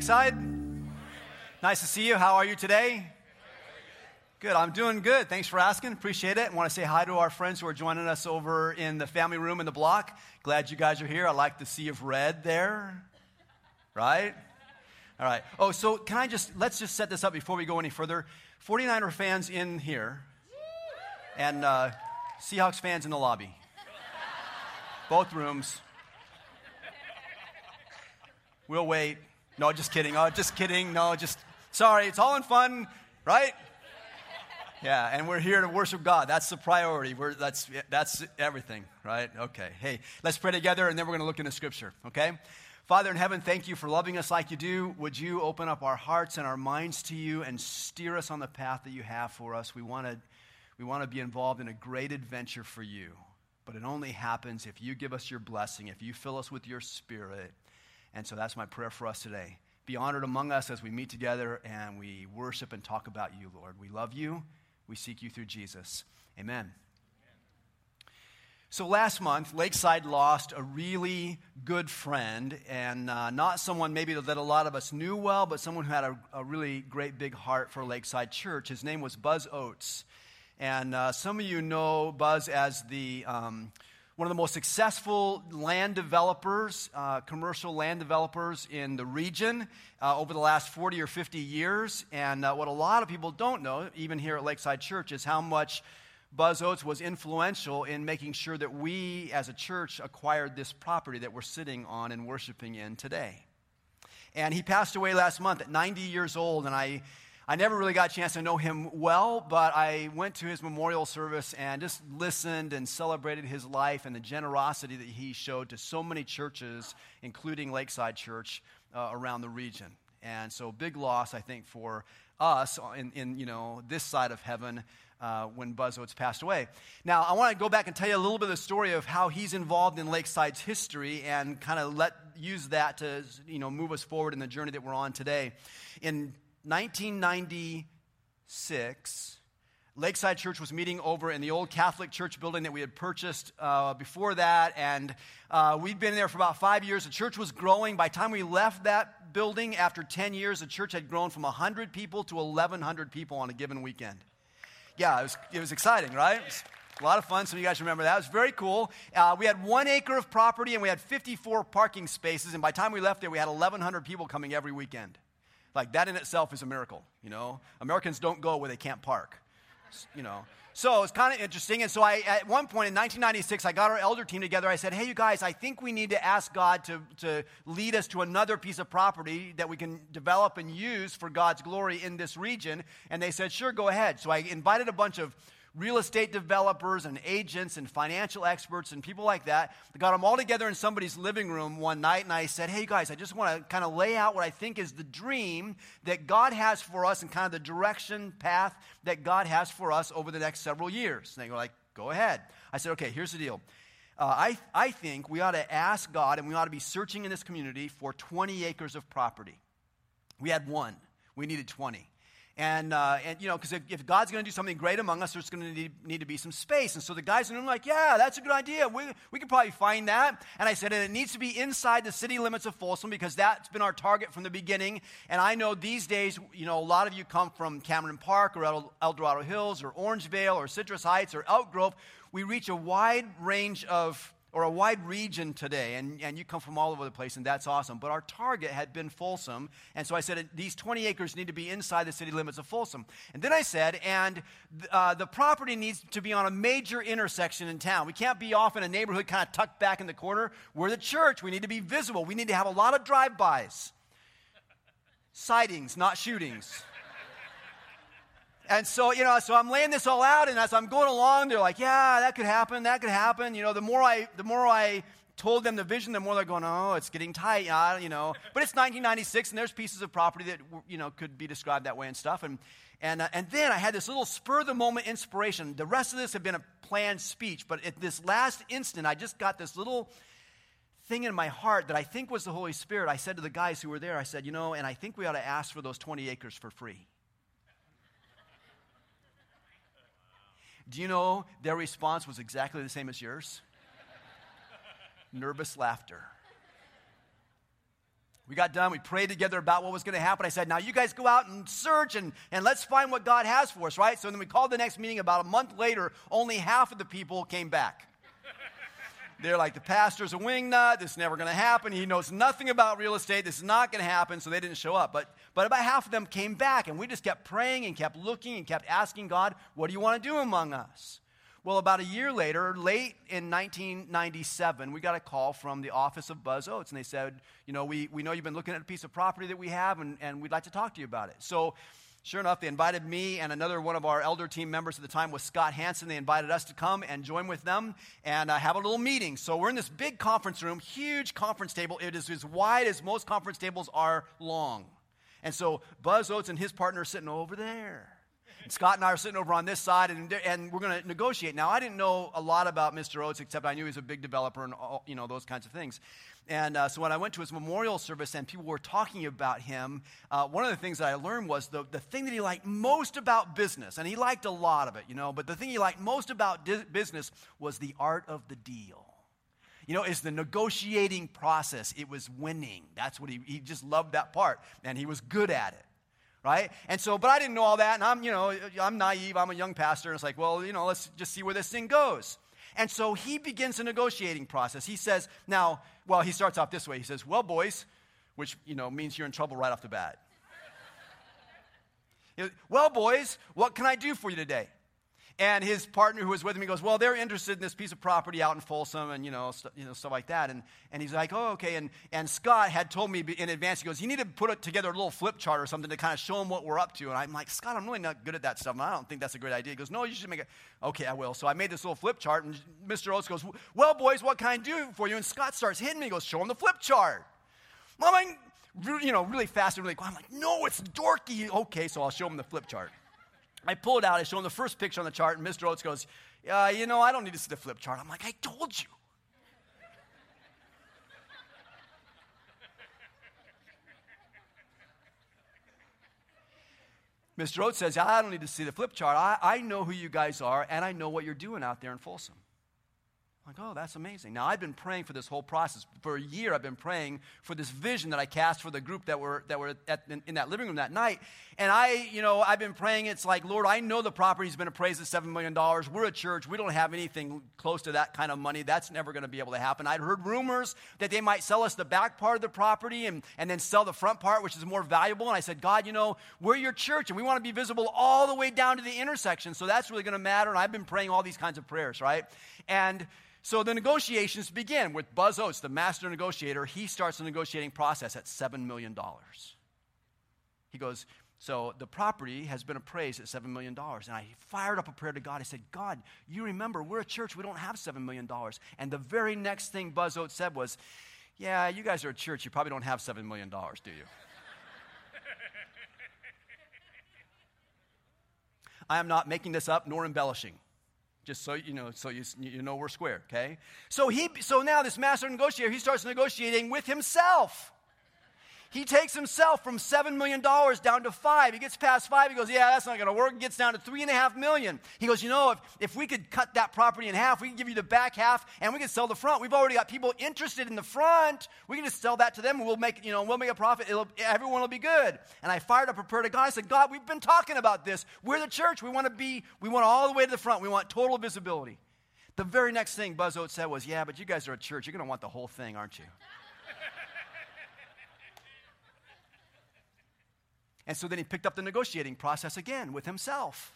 Lakeside. Nice to see you. How are you today? Good. I'm doing good. Thanks for asking. Appreciate it. I want to say hi to our friends who are joining us over in the family room in the block. Glad you guys are here. I like the sea of red there. Right? All right. Oh, so can I just, let's just set this up before we go any further. 49er fans in here and uh, Seahawks fans in the lobby. Both rooms. We'll wait. No, just kidding. Oh, just kidding. No, just, sorry. It's all in fun, right? Yeah, and we're here to worship God. That's the priority. We're, that's, that's everything, right? Okay. Hey, let's pray together and then we're going to look into Scripture, okay? Father in heaven, thank you for loving us like you do. Would you open up our hearts and our minds to you and steer us on the path that you have for us? We want to we want to be involved in a great adventure for you, but it only happens if you give us your blessing, if you fill us with your spirit. And so that's my prayer for us today. Be honored among us as we meet together and we worship and talk about you, Lord. We love you. We seek you through Jesus. Amen. So last month, Lakeside lost a really good friend, and uh, not someone maybe that a lot of us knew well, but someone who had a, a really great big heart for Lakeside Church. His name was Buzz Oates. And uh, some of you know Buzz as the um, one of the most successful land developers, uh, commercial land developers in the region uh, over the last 40 or 50 years. And uh, what a lot of people don't know, even here at Lakeside Church, is how much Buzz Oates was influential in making sure that we as a church acquired this property that we're sitting on and worshiping in today. And he passed away last month at 90 years old, and I I never really got a chance to know him well, but I went to his memorial service and just listened and celebrated his life and the generosity that he showed to so many churches, including Lakeside Church, uh, around the region. And so, big loss, I think, for us in, in you know, this side of heaven uh, when Buzz Oates passed away. Now, I want to go back and tell you a little bit of the story of how he's involved in Lakeside's history and kind of let use that to you know, move us forward in the journey that we're on today. In 1996, Lakeside Church was meeting over in the old Catholic church building that we had purchased uh, before that. And uh, we'd been there for about five years. The church was growing. By the time we left that building, after 10 years, the church had grown from 100 people to 1,100 people on a given weekend. Yeah, it was, it was exciting, right? A lot of fun. Some of you guys remember that. It was very cool. Uh, we had one acre of property and we had 54 parking spaces. And by the time we left there, we had 1,100 people coming every weekend. Like that in itself is a miracle, you know. Americans don't go where they can't park, you know. So it's kind of interesting. And so I, at one point in 1996, I got our elder team together. I said, hey, you guys, I think we need to ask God to, to lead us to another piece of property that we can develop and use for God's glory in this region. And they said, sure, go ahead. So I invited a bunch of real estate developers and agents and financial experts and people like that. I got them all together in somebody's living room one night, and I said, Hey, guys, I just want to kind of lay out what I think is the dream that God has for us and kind of the direction, path that God has for us over the next several years. And they were like, Go ahead. I said, Okay, here's the deal. Uh, I, I think we ought to ask God and we ought to be searching in this community for 20 acres of property. We had one, we needed 20. And, uh, and you know, because if, if, God's going to do something great among us, there's going to need, need, to be some space. And so the guys in the room like, yeah, that's a good idea. We, we could probably find that. And I said, and it needs to be inside the city limits of Folsom because that's been our target from the beginning. And I know these days, you know, a lot of you come from Cameron Park or El, El Dorado Hills or Orangevale or Citrus Heights or Elk Grove. We reach a wide range of or a wide region today, and, and you come from all over the place, and that's awesome. But our target had been Folsom, and so I said these 20 acres need to be inside the city limits of Folsom. And then I said, and uh, the property needs to be on a major intersection in town. We can't be off in a neighborhood kind of tucked back in the corner. We're the church. We need to be visible. We need to have a lot of drive-bys, sightings, not shootings. And so, you know, so I'm laying this all out, and as I'm going along, they're like, yeah, that could happen, that could happen. You know, the more I, the more I told them the vision, the more they're going, oh, it's getting tight, uh, you know. But it's 1996, and there's pieces of property that, you know, could be described that way and stuff. And, and, uh, and then I had this little spur of the moment inspiration. The rest of this had been a planned speech, but at this last instant, I just got this little thing in my heart that I think was the Holy Spirit. I said to the guys who were there, I said, you know, and I think we ought to ask for those 20 acres for free. Do you know their response was exactly the same as yours? Nervous laughter. We got done. We prayed together about what was going to happen. I said, Now you guys go out and search and, and let's find what God has for us, right? So then we called the next meeting. About a month later, only half of the people came back. They're like, The pastor's a wingnut. This is never going to happen. He knows nothing about real estate. This is not going to happen. So they didn't show up. But, but about half of them came back. And we just kept praying and kept looking and kept asking God, What do you want to do among us? Well, about a year later, late in 1997, we got a call from the office of Buzz Oates, and they said, You know, we, we know you've been looking at a piece of property that we have, and, and we'd like to talk to you about it. So, sure enough, they invited me and another one of our elder team members at the time was Scott Hanson. They invited us to come and join with them and uh, have a little meeting. So, we're in this big conference room, huge conference table. It is as wide as most conference tables are long. And so, Buzz Oates and his partner are sitting over there. Scott and I are sitting over on this side, and, and we're going to negotiate. Now, I didn't know a lot about Mr. Oates, except I knew he was a big developer and all, you know those kinds of things. And uh, so when I went to his memorial service and people were talking about him, uh, one of the things that I learned was the, the thing that he liked most about business, and he liked a lot of it, you know, but the thing he liked most about di- business was the art of the deal. You know, it's the negotiating process. It was winning. That's what he, he just loved that part, and he was good at it right? And so, but I didn't know all that, and I'm, you know, I'm naive. I'm a young pastor, and it's like, well, you know, let's just see where this thing goes. And so he begins a negotiating process. He says, now, well, he starts off this way. He says, well, boys, which, you know, means you're in trouble right off the bat. well, boys, what can I do for you today? And his partner who was with him, he goes, Well, they're interested in this piece of property out in Folsom and, you know, st- you know stuff like that. And, and he's like, Oh, okay. And, and Scott had told me in advance, he goes, You need to put together a little flip chart or something to kind of show them what we're up to. And I'm like, Scott, I'm really not good at that stuff. And I don't think that's a great idea. He goes, No, you should make it. Okay, I will. So I made this little flip chart. And Mr. Oates goes, Well, boys, what can I do for you? And Scott starts hitting me. He goes, Show him the flip chart. Well, I'm like, you know, really fast and really. I'm like, No, it's dorky. Okay, so I'll show him the flip chart. I pull it out, I show him the first picture on the chart, and Mr. Oates goes, uh, You know, I don't need to see the flip chart. I'm like, I told you. Mr. Oates says, I don't need to see the flip chart. I, I know who you guys are, and I know what you're doing out there in Folsom like, oh, that's amazing. Now, I've been praying for this whole process. For a year, I've been praying for this vision that I cast for the group that were, that were at, in, in, that living room that night. And I, you know, I've been praying. It's like, Lord, I know the property's been appraised at $7 million. We're a church. We don't have anything close to that kind of money. That's never going to be able to happen. I'd heard rumors that they might sell us the back part of the property and, and then sell the front part, which is more valuable. And I said, God, you know, we're your church and we want to be visible all the way down to the intersection. So that's really going to matter. And I've been praying all these kinds of prayers, right? And so the negotiations begin with Buzz Oates, the master negotiator. He starts the negotiating process at $7 million. He goes, So the property has been appraised at $7 million. And I fired up a prayer to God. I said, God, you remember, we're a church. We don't have $7 million. And the very next thing Buzz Oates said was, Yeah, you guys are a church. You probably don't have $7 million, do you? I am not making this up nor embellishing just so you know so you, you know we're square okay? So he so now this master negotiator he starts negotiating with himself he takes himself from $7 million down to five. He gets past five. He goes, Yeah, that's not going to work. He gets down to three and a half million. He goes, You know, if, if we could cut that property in half, we can give you the back half and we can sell the front. We've already got people interested in the front. We can just sell that to them we'll make, you know, we'll make a profit. It'll, everyone will be good. And I fired up a prayer to God. I said, God, we've been talking about this. We're the church. We want to be, we want all the way to the front. We want total visibility. The very next thing Buzz Oates said was, Yeah, but you guys are a church. You're going to want the whole thing, aren't you? And so then he picked up the negotiating process again with himself.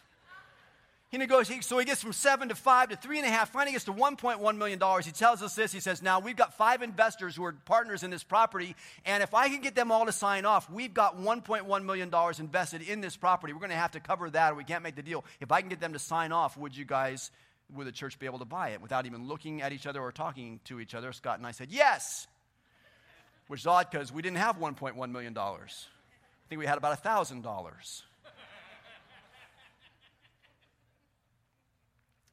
He negotiates, so he gets from seven to five to three and a half, finally gets to $1.1 million. He tells us this. He says, Now we've got five investors who are partners in this property, and if I can get them all to sign off, we've got $1.1 million invested in this property. We're going to have to cover that, or we can't make the deal. If I can get them to sign off, would you guys, would the church be able to buy it without even looking at each other or talking to each other? Scott and I said, Yes, which is odd because we didn't have $1.1 million. I think we had about $1,000.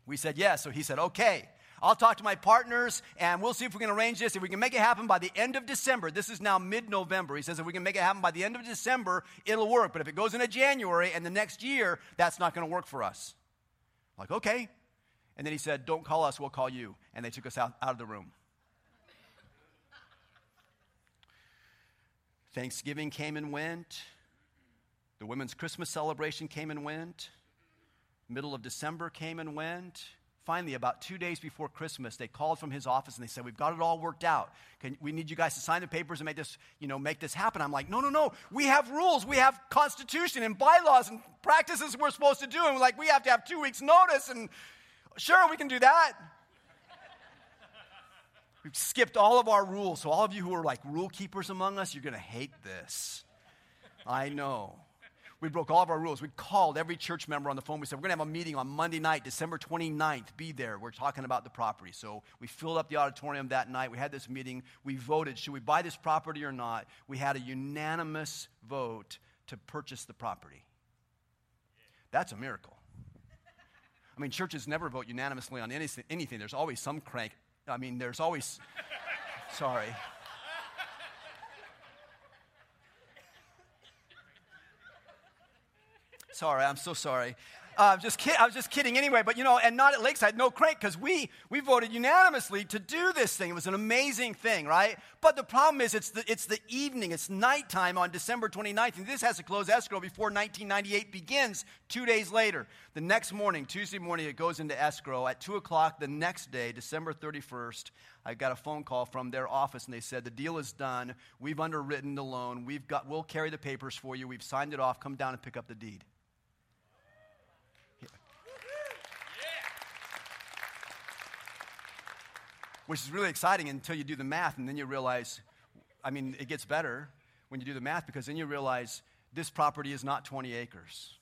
we said yes. So he said, okay. I'll talk to my partners and we'll see if we can arrange this. If we can make it happen by the end of December, this is now mid November. He says, if we can make it happen by the end of December, it'll work. But if it goes into January and the next year, that's not going to work for us. I'm like, okay. And then he said, don't call us, we'll call you. And they took us out, out of the room. Thanksgiving came and went. The women's Christmas celebration came and went. Middle of December came and went. Finally, about two days before Christmas, they called from his office and they said, "We've got it all worked out. Can, we need you guys to sign the papers and make this, you know, make this happen." I'm like, "No, no, no. We have rules. We have constitution and bylaws and practices we're supposed to do, and like we have to have two weeks' notice. And sure, we can do that." We've skipped all of our rules. So all of you who are like rule keepers among us, you're going to hate this. I know. We broke all of our rules. We called every church member on the phone. We said, We're going to have a meeting on Monday night, December 29th. Be there. We're talking about the property. So we filled up the auditorium that night. We had this meeting. We voted should we buy this property or not? We had a unanimous vote to purchase the property. That's a miracle. I mean, churches never vote unanimously on anything. There's always some crank. I mean, there's always. sorry. Sorry, I'm so sorry. Uh, just kid- I was just kidding anyway, but you know, and not at Lakeside, no crank, because we, we voted unanimously to do this thing. It was an amazing thing, right? But the problem is it's the, it's the evening, it's nighttime on December 29th, and this has to close escrow before 1998 begins two days later. The next morning, Tuesday morning, it goes into escrow. At 2 o'clock the next day, December 31st, I got a phone call from their office, and they said, The deal is done. We've underwritten the loan. We've got, we'll carry the papers for you. We've signed it off. Come down and pick up the deed. Which is really exciting until you do the math and then you realize, I mean, it gets better when you do the math because then you realize this property is not 20 acres.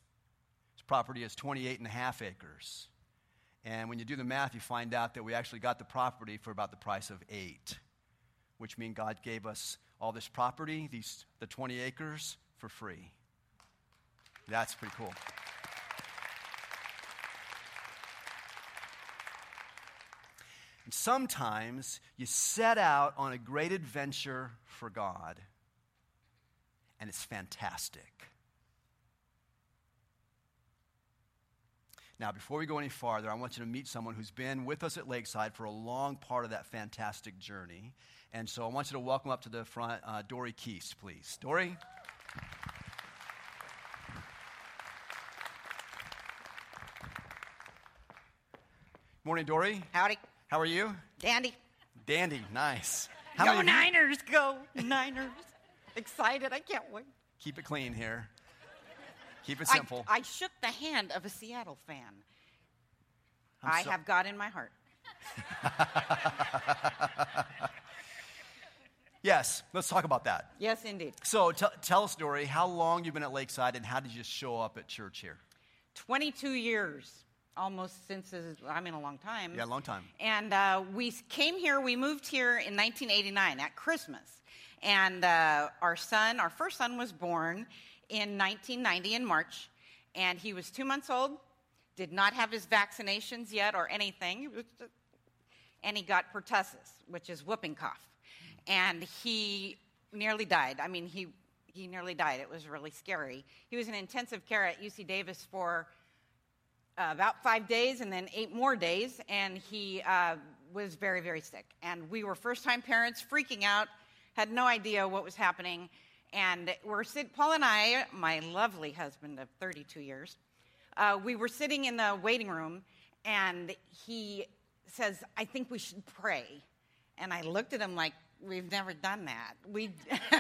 This property is 28 and a half acres. And when you do the math, you find out that we actually got the property for about the price of eight, which means God gave us all this property, these, the 20 acres, for free. That's pretty cool. And sometimes you set out on a great adventure for God, and it's fantastic. Now, before we go any farther, I want you to meet someone who's been with us at Lakeside for a long part of that fantastic journey. And so I want you to welcome up to the front uh, Dory Keast, please. Dory? Morning, Dory. Howdy. How are you? Dandy. Dandy, nice. How go Niners, go Niners. Excited, I can't wait. Keep it clean here. Keep it simple. I, I shook the hand of a Seattle fan. I'm i so- have God in my heart. yes, let's talk about that. Yes, indeed. So t- tell a story. How long you've been at Lakeside, and how did you show up at church here? 22 years almost since I mean a long time. Yeah, a long time. And uh, we came here. We moved here in 1989 at Christmas, and uh, our son, our first son, was born in 1990 in March, and he was two months old. Did not have his vaccinations yet or anything, and he got pertussis, which is whooping cough, and he nearly died. I mean, he he nearly died. It was really scary. He was in intensive care at UC Davis for about five days and then eight more days, and he uh, was very, very sick. And we were first time parents, freaking out, had no idea what was happening. And we're sit- Paul and I, my lovely husband of 32 years, uh, we were sitting in the waiting room, and he says, I think we should pray. And I looked at him like, We've never done that. We'd,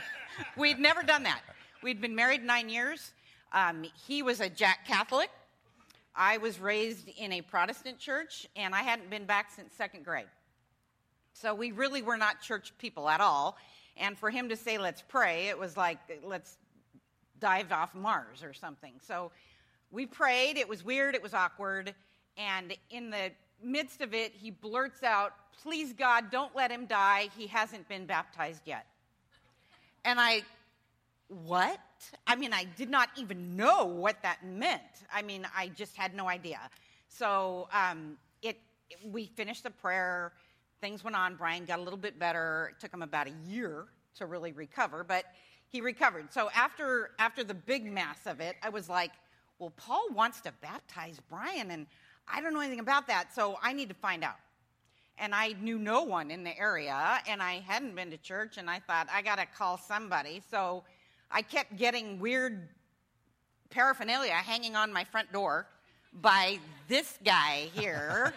we'd never done that. We'd been married nine years. Um, he was a Jack Catholic. I was raised in a Protestant church, and I hadn't been back since second grade. So we really were not church people at all. And for him to say, let's pray, it was like, let's dive off Mars or something. So we prayed. It was weird. It was awkward. And in the midst of it, he blurts out, Please, God, don't let him die. He hasn't been baptized yet. And I, what? I mean, I did not even know what that meant. I mean, I just had no idea. So um, it, we finished the prayer. Things went on. Brian got a little bit better. It took him about a year to really recover, but he recovered. So after after the big mass of it, I was like, well, Paul wants to baptize Brian, and I don't know anything about that, so I need to find out. and I knew no one in the area, and I hadn't been to church, and I thought, I got to call somebody. So I kept getting weird paraphernalia hanging on my front door by this guy here.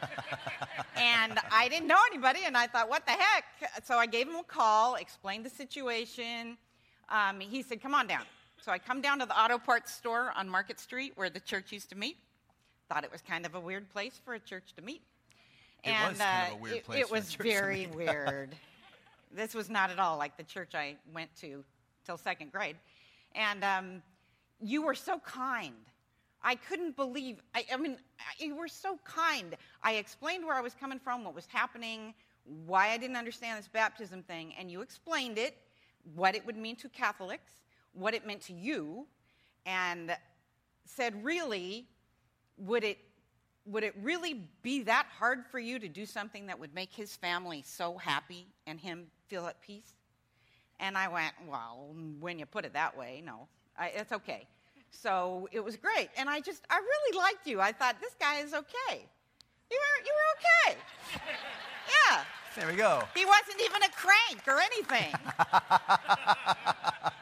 and I didn't know anybody, and I thought, what the heck? So I gave him a call, explained the situation. Um, he said, come on down. So I come down to the auto parts store on Market Street where the church used to meet. Thought it was kind of a weird place for a church to meet. It and was kind of uh, a weird it- place it a was very weird. this was not at all like the church I went to till second grade. And um, you were so kind. I couldn't believe, I, I mean, you were so kind. I explained where I was coming from, what was happening, why I didn't understand this baptism thing, and you explained it, what it would mean to Catholics, what it meant to you, and said, really, would it would it really be that hard for you to do something that would make his family so happy and him feel at peace? And I went, well, when you put it that way, no, I, it's okay. So it was great, and I just I really liked you. I thought this guy is okay. You were you were okay. Yeah. There we go. He wasn't even a crank or anything.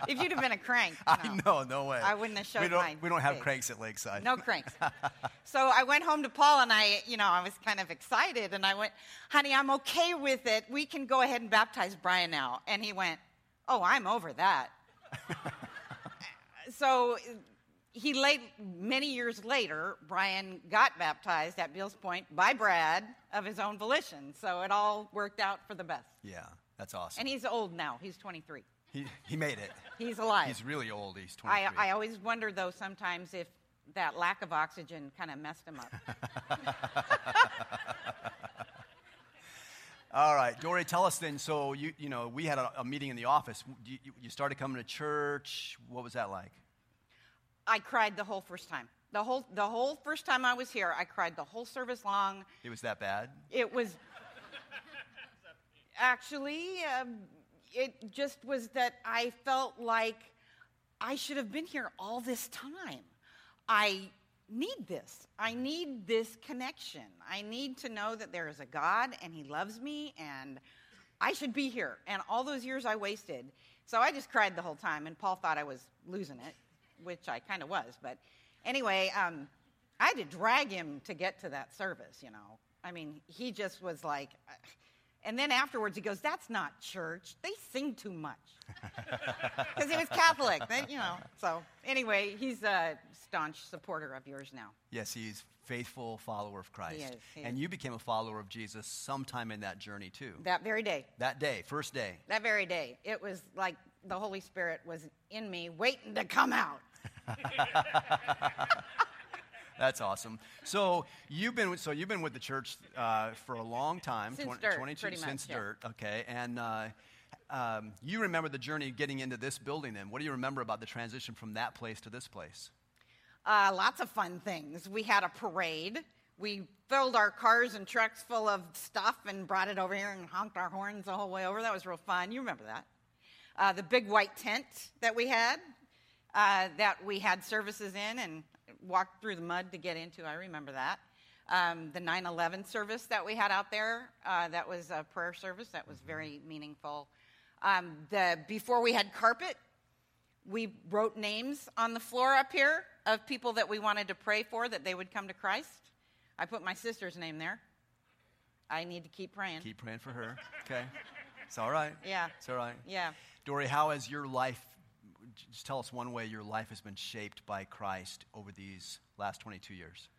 if you'd have been a crank, I no. know, no way. I wouldn't have showed we don't, my We don't have face. cranks at Lakeside. No cranks. so I went home to Paul and I, you know, I was kind of excited and I went, honey, I'm okay with it. We can go ahead and baptize Brian now. And he went, oh, I'm over that. so he late, many years later, Brian got baptized at Beals Point by Brad of his own volition. So it all worked out for the best. Yeah, that's awesome. And he's old now. He's 23. he, he made it. He's alive. He's really old. He's 23. I, I always wonder, though, sometimes if that lack of oxygen kind of messed him up. All right, Dory, tell us then. So you, you know, we had a, a meeting in the office. You, you- started coming to church. What was that like? I cried the whole first time. The whole, the whole first time I was here, I cried the whole service long. It was that bad. It was actually, um, it just was that I felt like I should have been here all this time. I need this. I need this connection. I need to know that there is a God and He loves me and I should be here. And all those years I wasted. So I just cried the whole time, and Paul thought I was losing it, which I kind of was. But anyway, um, I had to drag him to get to that service, you know. I mean, he just was like, and then afterwards he goes, That's not church. They sing too much. Because he was Catholic, then, you know. So anyway, he's a staunch supporter of yours now. Yes, he's faithful follower of Christ. He is, he and is. you became a follower of Jesus sometime in that journey too. That very day, that day, first day. that very day, it was like the Holy Spirit was in me waiting to come out. That's awesome. So you've been so you've been with the church uh, for a long time, Since 20 dirt, 22 pretty much, since yeah. dirt. Okay, and uh, um, you remember the journey of getting into this building. Then, what do you remember about the transition from that place to this place? Uh, lots of fun things. We had a parade. We filled our cars and trucks full of stuff and brought it over here and honked our horns the whole way over. That was real fun. You remember that. Uh, the big white tent that we had, uh, that we had services in and walked through the mud to get into. I remember that. Um, the 9 11 service that we had out there, uh, that was a prayer service that was very meaningful. Um, the, before we had carpet, we wrote names on the floor up here of people that we wanted to pray for that they would come to Christ. I put my sister's name there. I need to keep praying. Keep praying for her. Okay, it's all right. Yeah. it's all right. Yeah. Dory, how has your life? Just tell us one way your life has been shaped by Christ over these last 22 years.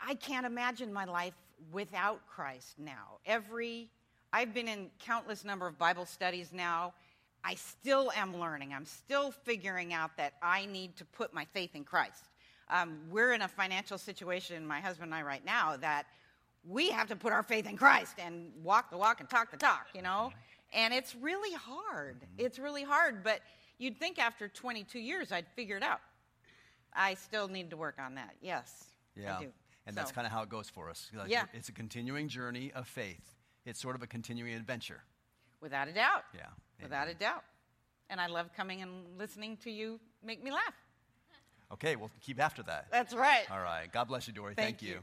I can't imagine my life without Christ now. Every I've been in countless number of Bible studies now. I still am learning. I'm still figuring out that I need to put my faith in Christ. Um, we're in a financial situation, my husband and I, right now, that we have to put our faith in Christ and walk the walk and talk the talk, you know? And it's really hard. It's really hard, but you'd think after 22 years I'd figure it out. I still need to work on that. Yes, Yeah. I do. And that's kind of how it goes for us. Like, Yeah. It's a continuing journey of faith. It's sort of a continuing adventure. Without a doubt. Yeah. Without Amen. a doubt. And I love coming and listening to you make me laugh. Okay, we'll keep after that. That's right. All right. God bless you, Dory. Thank Thank, you. you.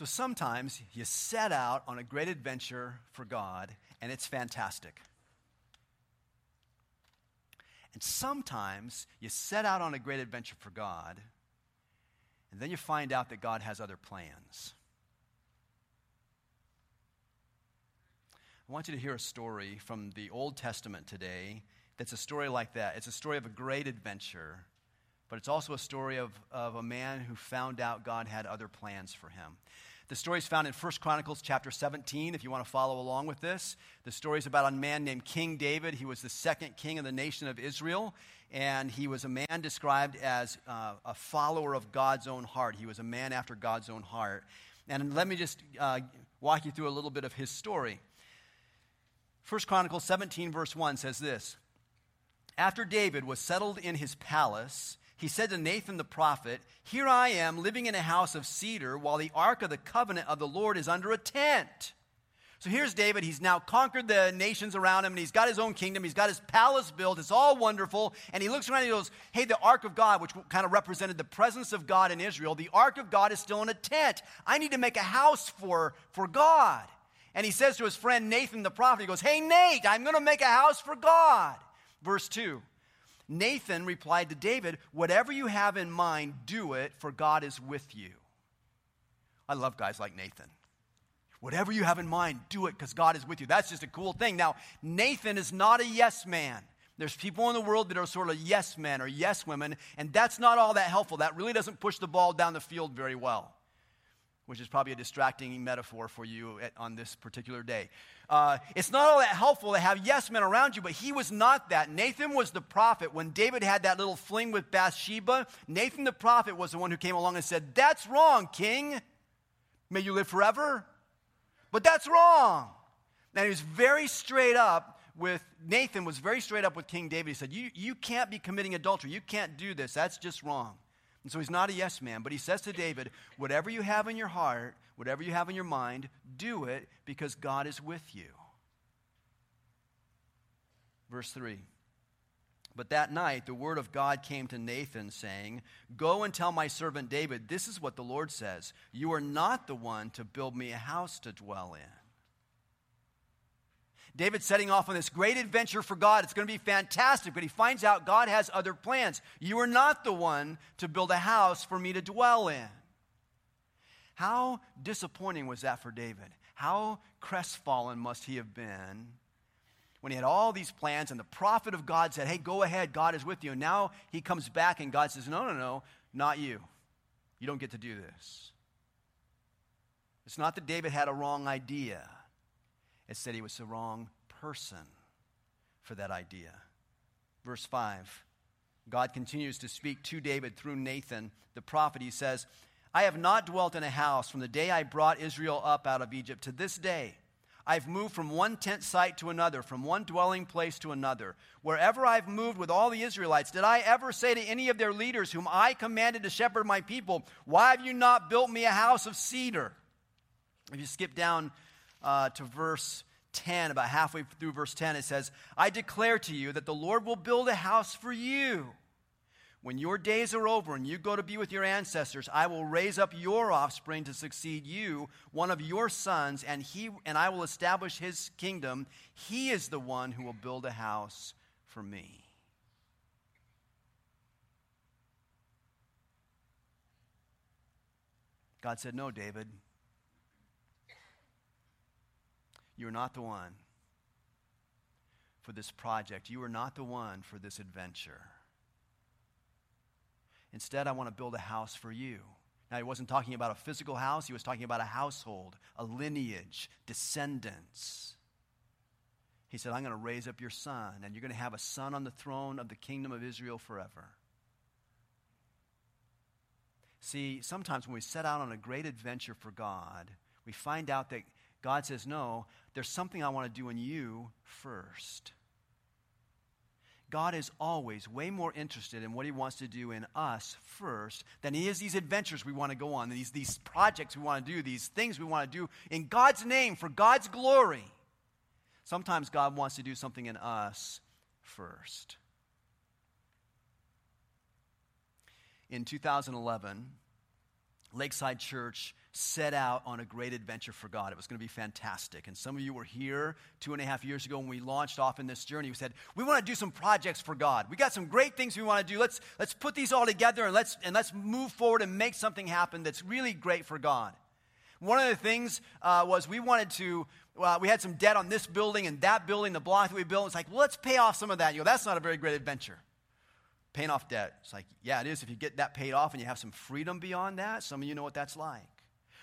So sometimes you set out on a great adventure for God, and it's fantastic. And sometimes you set out on a great adventure for God, and then you find out that God has other plans. I want you to hear a story from the Old Testament today that's a story like that. It's a story of a great adventure, but it's also a story of, of a man who found out God had other plans for him. The story is found in 1 Chronicles chapter 17, if you want to follow along with this. The story is about a man named King David. He was the second king of the nation of Israel, and he was a man described as uh, a follower of God's own heart. He was a man after God's own heart. And let me just uh, walk you through a little bit of his story. 1 Chronicles 17, verse 1 says this After David was settled in his palace, he said to Nathan the prophet, Here I am living in a house of cedar while the ark of the covenant of the Lord is under a tent. So here's David. He's now conquered the nations around him and he's got his own kingdom. He's got his palace built. It's all wonderful. And he looks around and he goes, Hey, the ark of God, which kind of represented the presence of God in Israel, the ark of God is still in a tent. I need to make a house for, for God. And he says to his friend Nathan the prophet, He goes, Hey, Nate, I'm going to make a house for God. Verse 2. Nathan replied to David, Whatever you have in mind, do it, for God is with you. I love guys like Nathan. Whatever you have in mind, do it because God is with you. That's just a cool thing. Now, Nathan is not a yes man. There's people in the world that are sort of yes men or yes women, and that's not all that helpful. That really doesn't push the ball down the field very well which is probably a distracting metaphor for you at, on this particular day. Uh, it's not all that helpful to have yes men around you, but he was not that. Nathan was the prophet. When David had that little fling with Bathsheba, Nathan the prophet was the one who came along and said, That's wrong, king. May you live forever. But that's wrong. And he was very straight up with Nathan was very straight up with King David. He said, You, you can't be committing adultery. You can't do this. That's just wrong. And so he's not a yes man, but he says to David, Whatever you have in your heart, whatever you have in your mind, do it because God is with you. Verse 3. But that night the word of God came to Nathan, saying, Go and tell my servant David, this is what the Lord says You are not the one to build me a house to dwell in. David's setting off on this great adventure for God. It's going to be fantastic, but he finds out God has other plans. You are not the one to build a house for me to dwell in. How disappointing was that for David? How crestfallen must he have been when he had all these plans and the prophet of God said, Hey, go ahead, God is with you. And now he comes back and God says, No, no, no, not you. You don't get to do this. It's not that David had a wrong idea. It said he was the wrong person for that idea. Verse 5 God continues to speak to David through Nathan, the prophet. He says, I have not dwelt in a house from the day I brought Israel up out of Egypt to this day. I've moved from one tent site to another, from one dwelling place to another. Wherever I've moved with all the Israelites, did I ever say to any of their leaders, whom I commanded to shepherd my people, Why have you not built me a house of cedar? If you skip down uh, to verse 10, about halfway through verse 10, it says, I declare to you that the Lord will build a house for you. When your days are over and you go to be with your ancestors, I will raise up your offspring to succeed you, one of your sons, and, he, and I will establish his kingdom. He is the one who will build a house for me. God said, No, David. You are not the one for this project. You are not the one for this adventure. Instead, I want to build a house for you. Now, he wasn't talking about a physical house, he was talking about a household, a lineage, descendants. He said, I'm going to raise up your son, and you're going to have a son on the throne of the kingdom of Israel forever. See, sometimes when we set out on a great adventure for God, we find out that God says, No, there's something I want to do in you first. God is always way more interested in what He wants to do in us first than He is these adventures we want to go on, these, these projects we want to do, these things we want to do in God's name for God's glory. Sometimes God wants to do something in us first. In 2011, Lakeside Church set out on a great adventure for God. It was going to be fantastic. And some of you were here two and a half years ago when we launched off in this journey. We said, we want to do some projects for God. We got some great things we want to do. Let's, let's put these all together and let's, and let's move forward and make something happen that's really great for God. One of the things uh, was we wanted to, uh, we had some debt on this building and that building, the block that we built. It's like, well, let's pay off some of that. You go, that's not a very great adventure. Paying off debt. It's like, yeah, it is if you get that paid off and you have some freedom beyond that. Some of you know what that's like.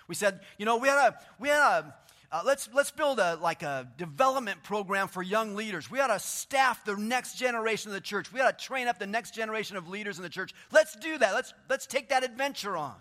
We said, you know, we had a, we had a, uh, let's, let's build a, like a development program for young leaders. We ought to staff the next generation of the church. We ought to train up the next generation of leaders in the church. Let's do that. Let's, let's take that adventure on.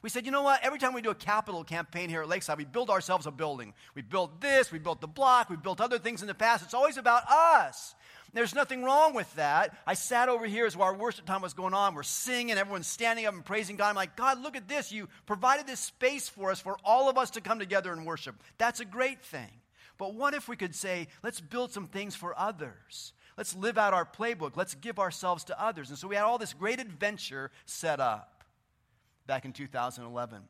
We said, you know what? Every time we do a capital campaign here at Lakeside, we build ourselves a building. We built this, we built the block, we built other things in the past. It's always about us. There's nothing wrong with that. I sat over here as our worship time was going on. We're singing, everyone's standing up and praising God. I'm like, God, look at this. You provided this space for us, for all of us to come together and worship. That's a great thing. But what if we could say, let's build some things for others? Let's live out our playbook. Let's give ourselves to others. And so we had all this great adventure set up back in 2011.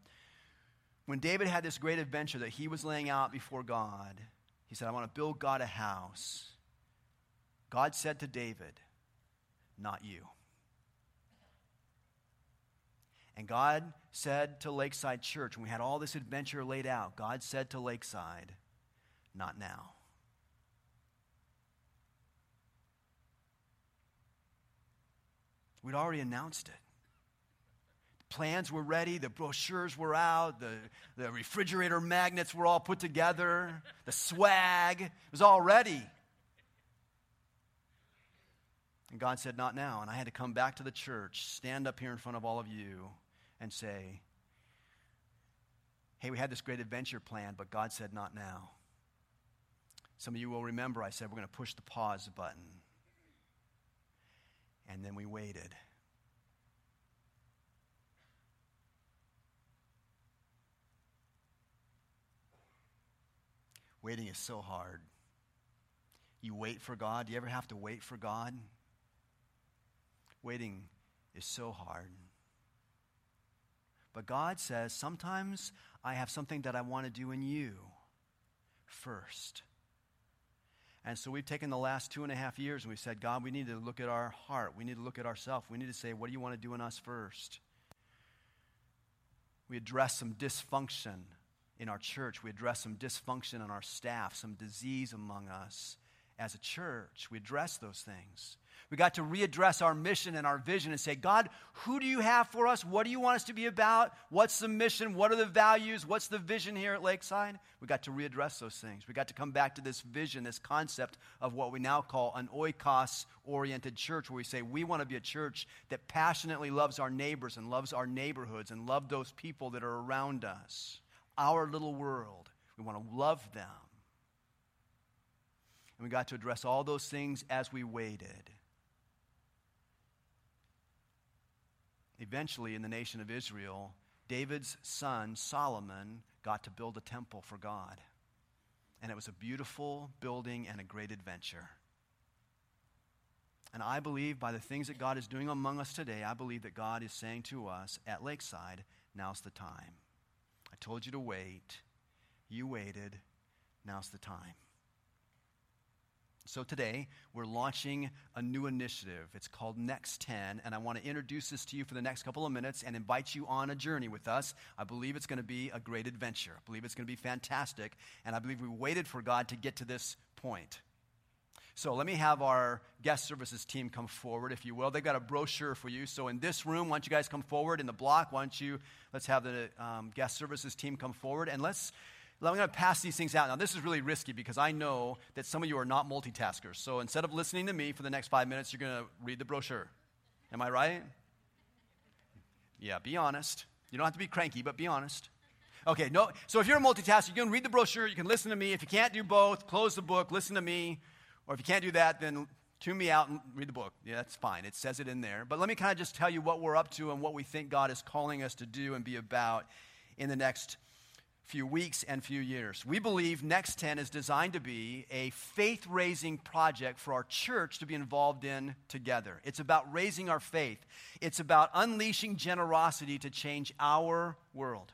When David had this great adventure that he was laying out before God, he said, I want to build God a house. God said to David, Not you. And God said to Lakeside Church, when we had all this adventure laid out, God said to Lakeside, Not now. We'd already announced it. Plans were ready, the brochures were out, the, the refrigerator magnets were all put together, the swag was all ready. And God said, Not now. And I had to come back to the church, stand up here in front of all of you, and say, Hey, we had this great adventure planned, but God said, Not now. Some of you will remember I said, We're going to push the pause button. And then we waited. Waiting is so hard. You wait for God. Do you ever have to wait for God? Waiting is so hard. But God says, sometimes I have something that I want to do in you first. And so we've taken the last two and a half years and we've said, God, we need to look at our heart. We need to look at ourselves. We need to say, what do you want to do in us first? We address some dysfunction in our church. We address some dysfunction in our staff, some disease among us as a church. We address those things. We got to readdress our mission and our vision and say, God, who do you have for us? What do you want us to be about? What's the mission? What are the values? What's the vision here at Lakeside? We got to readdress those things. We got to come back to this vision, this concept of what we now call an oikos oriented church, where we say we want to be a church that passionately loves our neighbors and loves our neighborhoods and love those people that are around us, our little world. We want to love them. And we got to address all those things as we waited. Eventually, in the nation of Israel, David's son, Solomon, got to build a temple for God. And it was a beautiful building and a great adventure. And I believe by the things that God is doing among us today, I believe that God is saying to us at Lakeside, now's the time. I told you to wait. You waited. Now's the time. So today, we're launching a new initiative. It's called Next 10, and I want to introduce this to you for the next couple of minutes and invite you on a journey with us. I believe it's going to be a great adventure. I believe it's going to be fantastic, and I believe we waited for God to get to this point. So let me have our guest services team come forward, if you will. They've got a brochure for you. So in this room, why don't you guys come forward? In the block, why don't you, let's have the um, guest services team come forward, and let's I'm going to pass these things out. Now, this is really risky because I know that some of you are not multitaskers. So instead of listening to me for the next five minutes, you're going to read the brochure. Am I right? Yeah, be honest. You don't have to be cranky, but be honest. Okay, no. So if you're a multitasker, you can read the brochure, you can listen to me. If you can't do both, close the book, listen to me. Or if you can't do that, then tune me out and read the book. Yeah, that's fine. It says it in there. But let me kind of just tell you what we're up to and what we think God is calling us to do and be about in the next few weeks and few years. We believe Next 10 is designed to be a faith raising project for our church to be involved in together. It's about raising our faith, it's about unleashing generosity to change our world.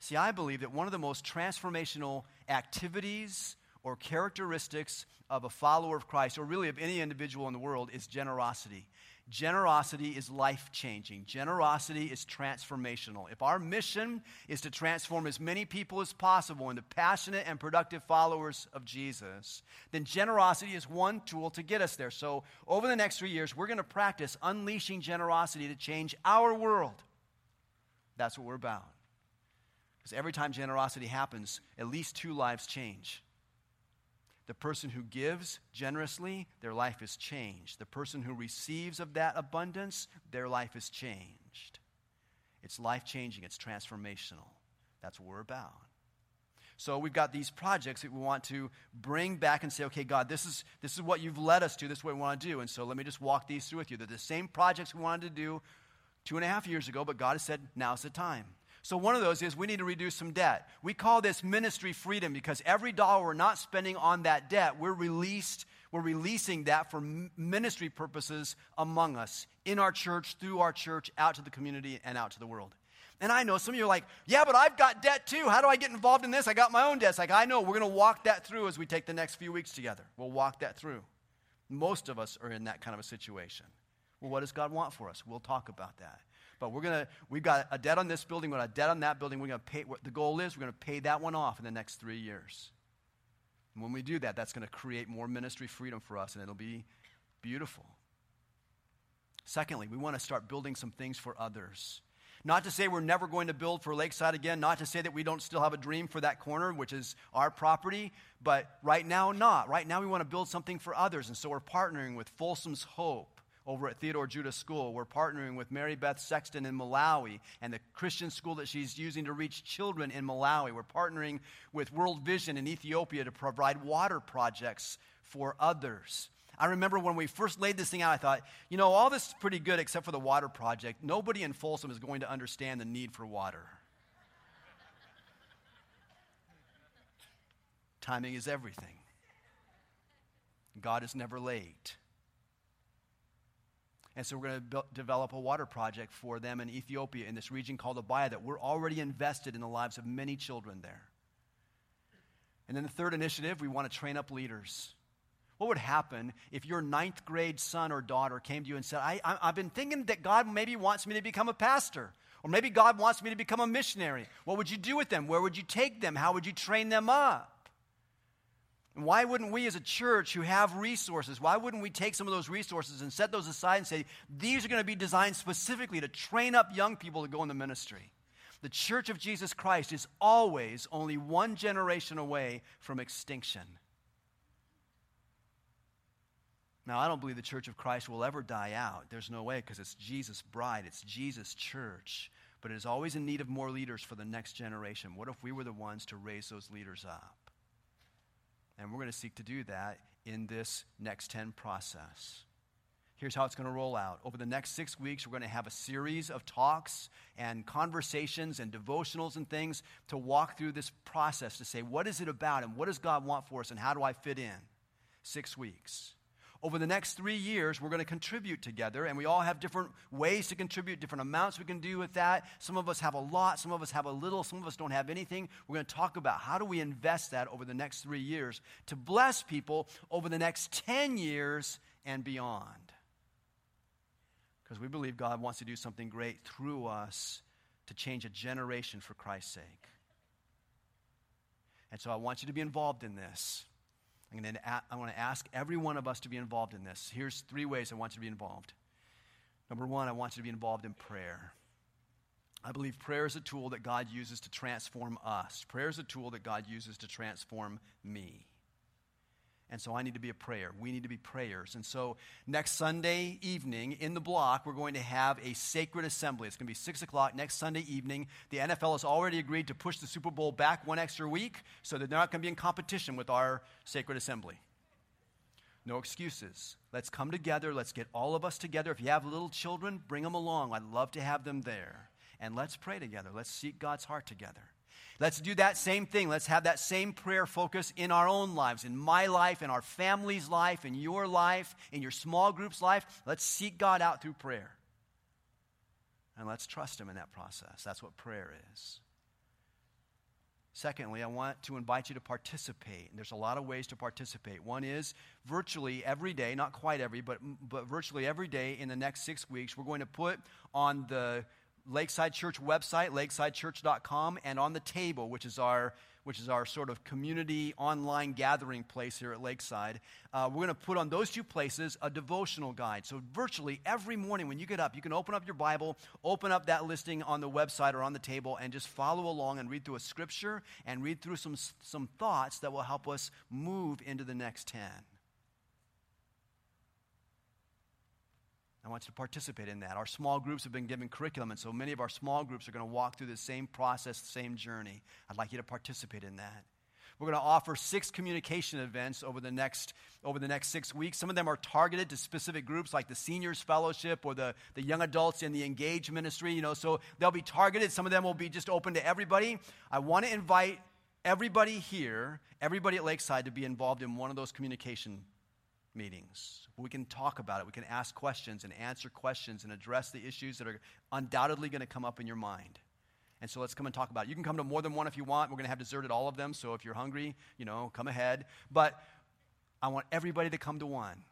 See, I believe that one of the most transformational activities or characteristics of a follower of Christ, or really of any individual in the world, is generosity. Generosity is life changing. Generosity is transformational. If our mission is to transform as many people as possible into passionate and productive followers of Jesus, then generosity is one tool to get us there. So, over the next three years, we're going to practice unleashing generosity to change our world. That's what we're about. Because every time generosity happens, at least two lives change. The person who gives generously, their life is changed. The person who receives of that abundance, their life is changed. It's life changing, it's transformational. That's what we're about. So we've got these projects that we want to bring back and say, okay, God, this is, this is what you've led us to. This is what we want to do. And so let me just walk these through with you. They're the same projects we wanted to do two and a half years ago, but God has said, now's the time. So, one of those is we need to reduce some debt. We call this ministry freedom because every dollar we're not spending on that debt, we're released, we're releasing that for ministry purposes among us, in our church, through our church, out to the community, and out to the world. And I know some of you are like, yeah, but I've got debt too. How do I get involved in this? I got my own debts. Like, I know we're going to walk that through as we take the next few weeks together. We'll walk that through. Most of us are in that kind of a situation. Well, what does God want for us? We'll talk about that. But we're to, we've got a debt on this building, we've got a debt on that building. We're to pay, what the goal is, we're to pay that one off in the next three years. And when we do that, that's to create more ministry freedom for us, and it'll be beautiful. Secondly, we want to start building some things for others. Not to say we're never going to build for Lakeside again, not to say that we don't still have a dream for that corner, which is our property, but right now, not. Right now, we want to build something for others, and so we're partnering with Folsom's Hope over at Theodore Judah School. We're partnering with Mary Beth Sexton in Malawi and the Christian school that she's using to reach children in Malawi. We're partnering with World Vision in Ethiopia to provide water projects for others. I remember when we first laid this thing out, I thought, you know, all this is pretty good except for the water project. Nobody in Folsom is going to understand the need for water. Timing is everything. God is never late. And so we're going to be- develop a water project for them in Ethiopia in this region called Abaya that we're already invested in the lives of many children there. And then the third initiative, we want to train up leaders. What would happen if your ninth grade son or daughter came to you and said, I, I, have been thinking that God maybe wants me to become a pastor, or maybe God wants me to become a missionary? What would you do with them? Where would you take them? How would you train them up? And why wouldn't we as a church who have resources, why wouldn't we take some of those resources and set those aside and say, these are going to be designed specifically to train up young people to go in the ministry? The church of Jesus Christ is always only one generation away from extinction. Now, I don't believe the church of Christ will ever die out. There's no way because it's Jesus' bride, it's Jesus' church. But it is always in need of more leaders for the next generation. What if we were the ones to raise those leaders up? And we're going to seek to do that in this Next 10 process. Here's how it's going to roll out. Over the next six weeks, we're going to have a series of talks and conversations and devotionals and things to walk through this process to say, what is it about and what does God want for us and how do I fit in? Six weeks over the next three years, we're going to contribute together, and we all have different ways to contribute, different amounts we can do with that. Some of us have a lot, some of us have a little, some of us don't have anything. We're going to talk about how do we invest that over the next three years to bless people over the next 10 years and beyond. Because we believe God wants to do something great through us to change a generation for Christ's sake. And so I want you to be involved in this. I'm going to, I want to ask every one of us to be involved in this. Here's three ways I want you to be involved. Number one, I want you to be involved in prayer. I believe prayer is a tool that God uses to transform us. Prayer is a tool that God uses to transform me. And so I need to be a prayer. We need to be prayers. And so next Sunday evening in the block, we're going to have a sacred assembly. It's going to be 6 o'clock next Sunday evening. The NFL has already agreed to push the Super Bowl back one extra week so that they're not going to be in competition with our sacred assembly. No excuses. Let's come together. Let's get all of us together. If you have little children, bring them along. I'd love to have them there. And let's pray together. Let's seek God's heart together. Let's do that same thing. Let's have that same prayer focus in our own lives, in my life, in our family's life, in your life, in your small group's life. Let's seek God out through prayer. And let's trust Him in that process. That's what prayer is. Secondly, I want to invite you to participate. And there's a lot of ways to participate. One is virtually every day, not quite every, but, but virtually every day in the next six weeks, we're going to put on the Lakeside Church website, lakesidechurch.com, and on the table, which is our which is our sort of community online gathering place here at Lakeside, uh, we're going to put on those two places a devotional guide. So, virtually every morning when you get up, you can open up your Bible, open up that listing on the website or on the table, and just follow along and read through a scripture and read through some, some thoughts that will help us move into the next 10. I want you to participate in that. Our small groups have been given curriculum, and so many of our small groups are going to walk through the same process, the same journey. I'd like you to participate in that. We're going to offer six communication events over the next over the next six weeks. Some of them are targeted to specific groups, like the seniors fellowship or the, the young adults in the engage ministry. You know, so they'll be targeted. Some of them will be just open to everybody. I want to invite everybody here, everybody at Lakeside, to be involved in one of those communication meetings. We can talk about it. We can ask questions and answer questions and address the issues that are undoubtedly going to come up in your mind. And so let's come and talk about it. You can come to more than one if you want. We're going to have dessert at all of them. So if you're hungry, you know, come ahead. But I want everybody to come to one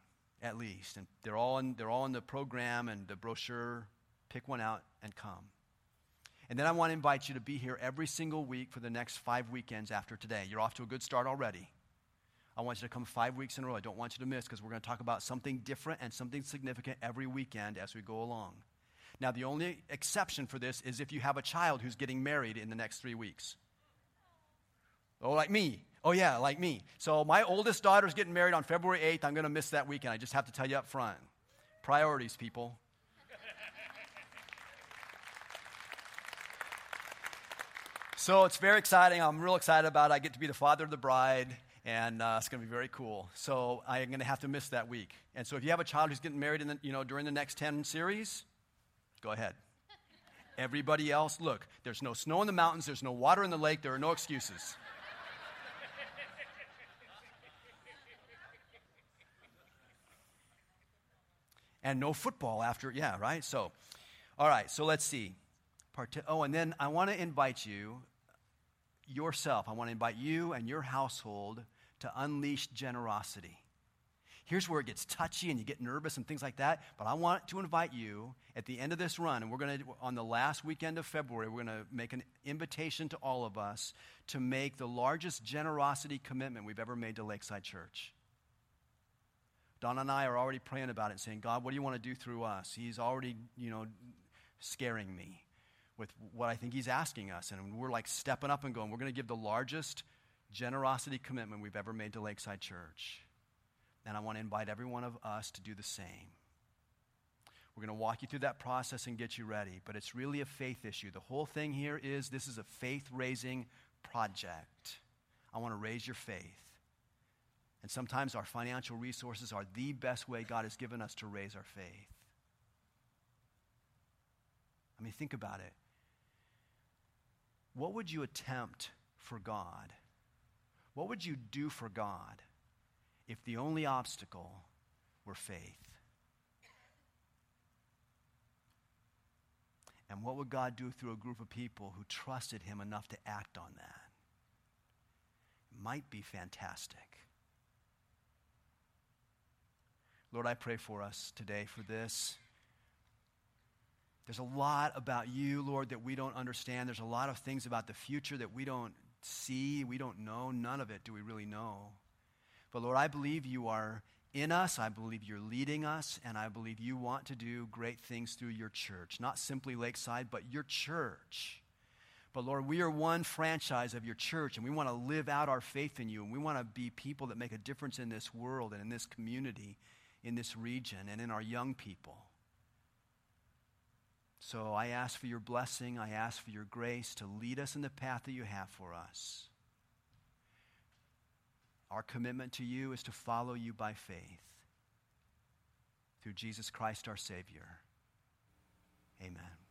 at least. And they're all in, they're all in the program and the brochure. Pick one out and come. And then I want to invite you to be here every single week for the next five weekends after today. You're off to a good start already. I want you to come five weeks in a row. I don't want you to miss because we're going to talk about something different and something significant every weekend as we go along. Now, the only exception for this is if you have a child who's getting married in the next three weeks. Oh, like me. Oh, yeah, like me. So, my oldest daughter's getting married on February 8th. I'm going to miss that weekend. I just have to tell you up front. Priorities, people. so, it's very exciting. I'm real excited about it. I get to be the father of the bride and uh, it's going to be very cool. So I'm going to have to miss that week. And so if you have a child who's getting married in the, you know, during the next 10 series, go ahead. Everybody else, look, there's no snow in the mountains, there's no water in the lake, there are no excuses. and no football after, yeah, right? So, all right, so let's see. Part oh, and then I want to invite you yourself, I want to invite you and your household to unleash generosity. Here's where it gets touchy and you get nervous and things like that. But I want to invite you at the end of this run, and we're going to, on the last weekend of February, we're going to make an invitation to all of us to make the largest generosity commitment we've ever made to Lakeside Church. Don and I are already praying about it, saying, God, what do you want to do through us? He's already, you know, scaring me with what I think He's asking us. And we're like stepping up and going, we're going to give the largest generosity commitment we've ever made to Lakeside Church. And I want to invite every one of us to do the same. We're going to walk you through that process and get you ready, but it's really a faith issue. The whole thing here is this is a faith raising project. I want to raise your faith. And sometimes our financial resources are the best way God has given us to raise our faith. I mean, think about it. What would you attempt for God? What would you do for God if the only obstacle were faith? And what would God do through a group of people who trusted Him enough to act on that? It might be fantastic. Lord, I pray for us today for this. There's a lot about you, Lord, that we don't understand. There's a lot of things about the future that we don't see, we don't know. None of it do we really know. But Lord, I believe you are in us. I believe you're leading us. And I believe you want to do great things through your church. Not simply Lakeside, but your church. But Lord, we are one franchise of your church, and we want to live out our faith in you. And we want to be people that make a difference in this world and in this community, in this region, and in our young people. So I ask for your blessing. I ask for your grace to lead us in the path that you have for us. Our commitment to you is to follow you by faith through Jesus Christ our Savior. Amen.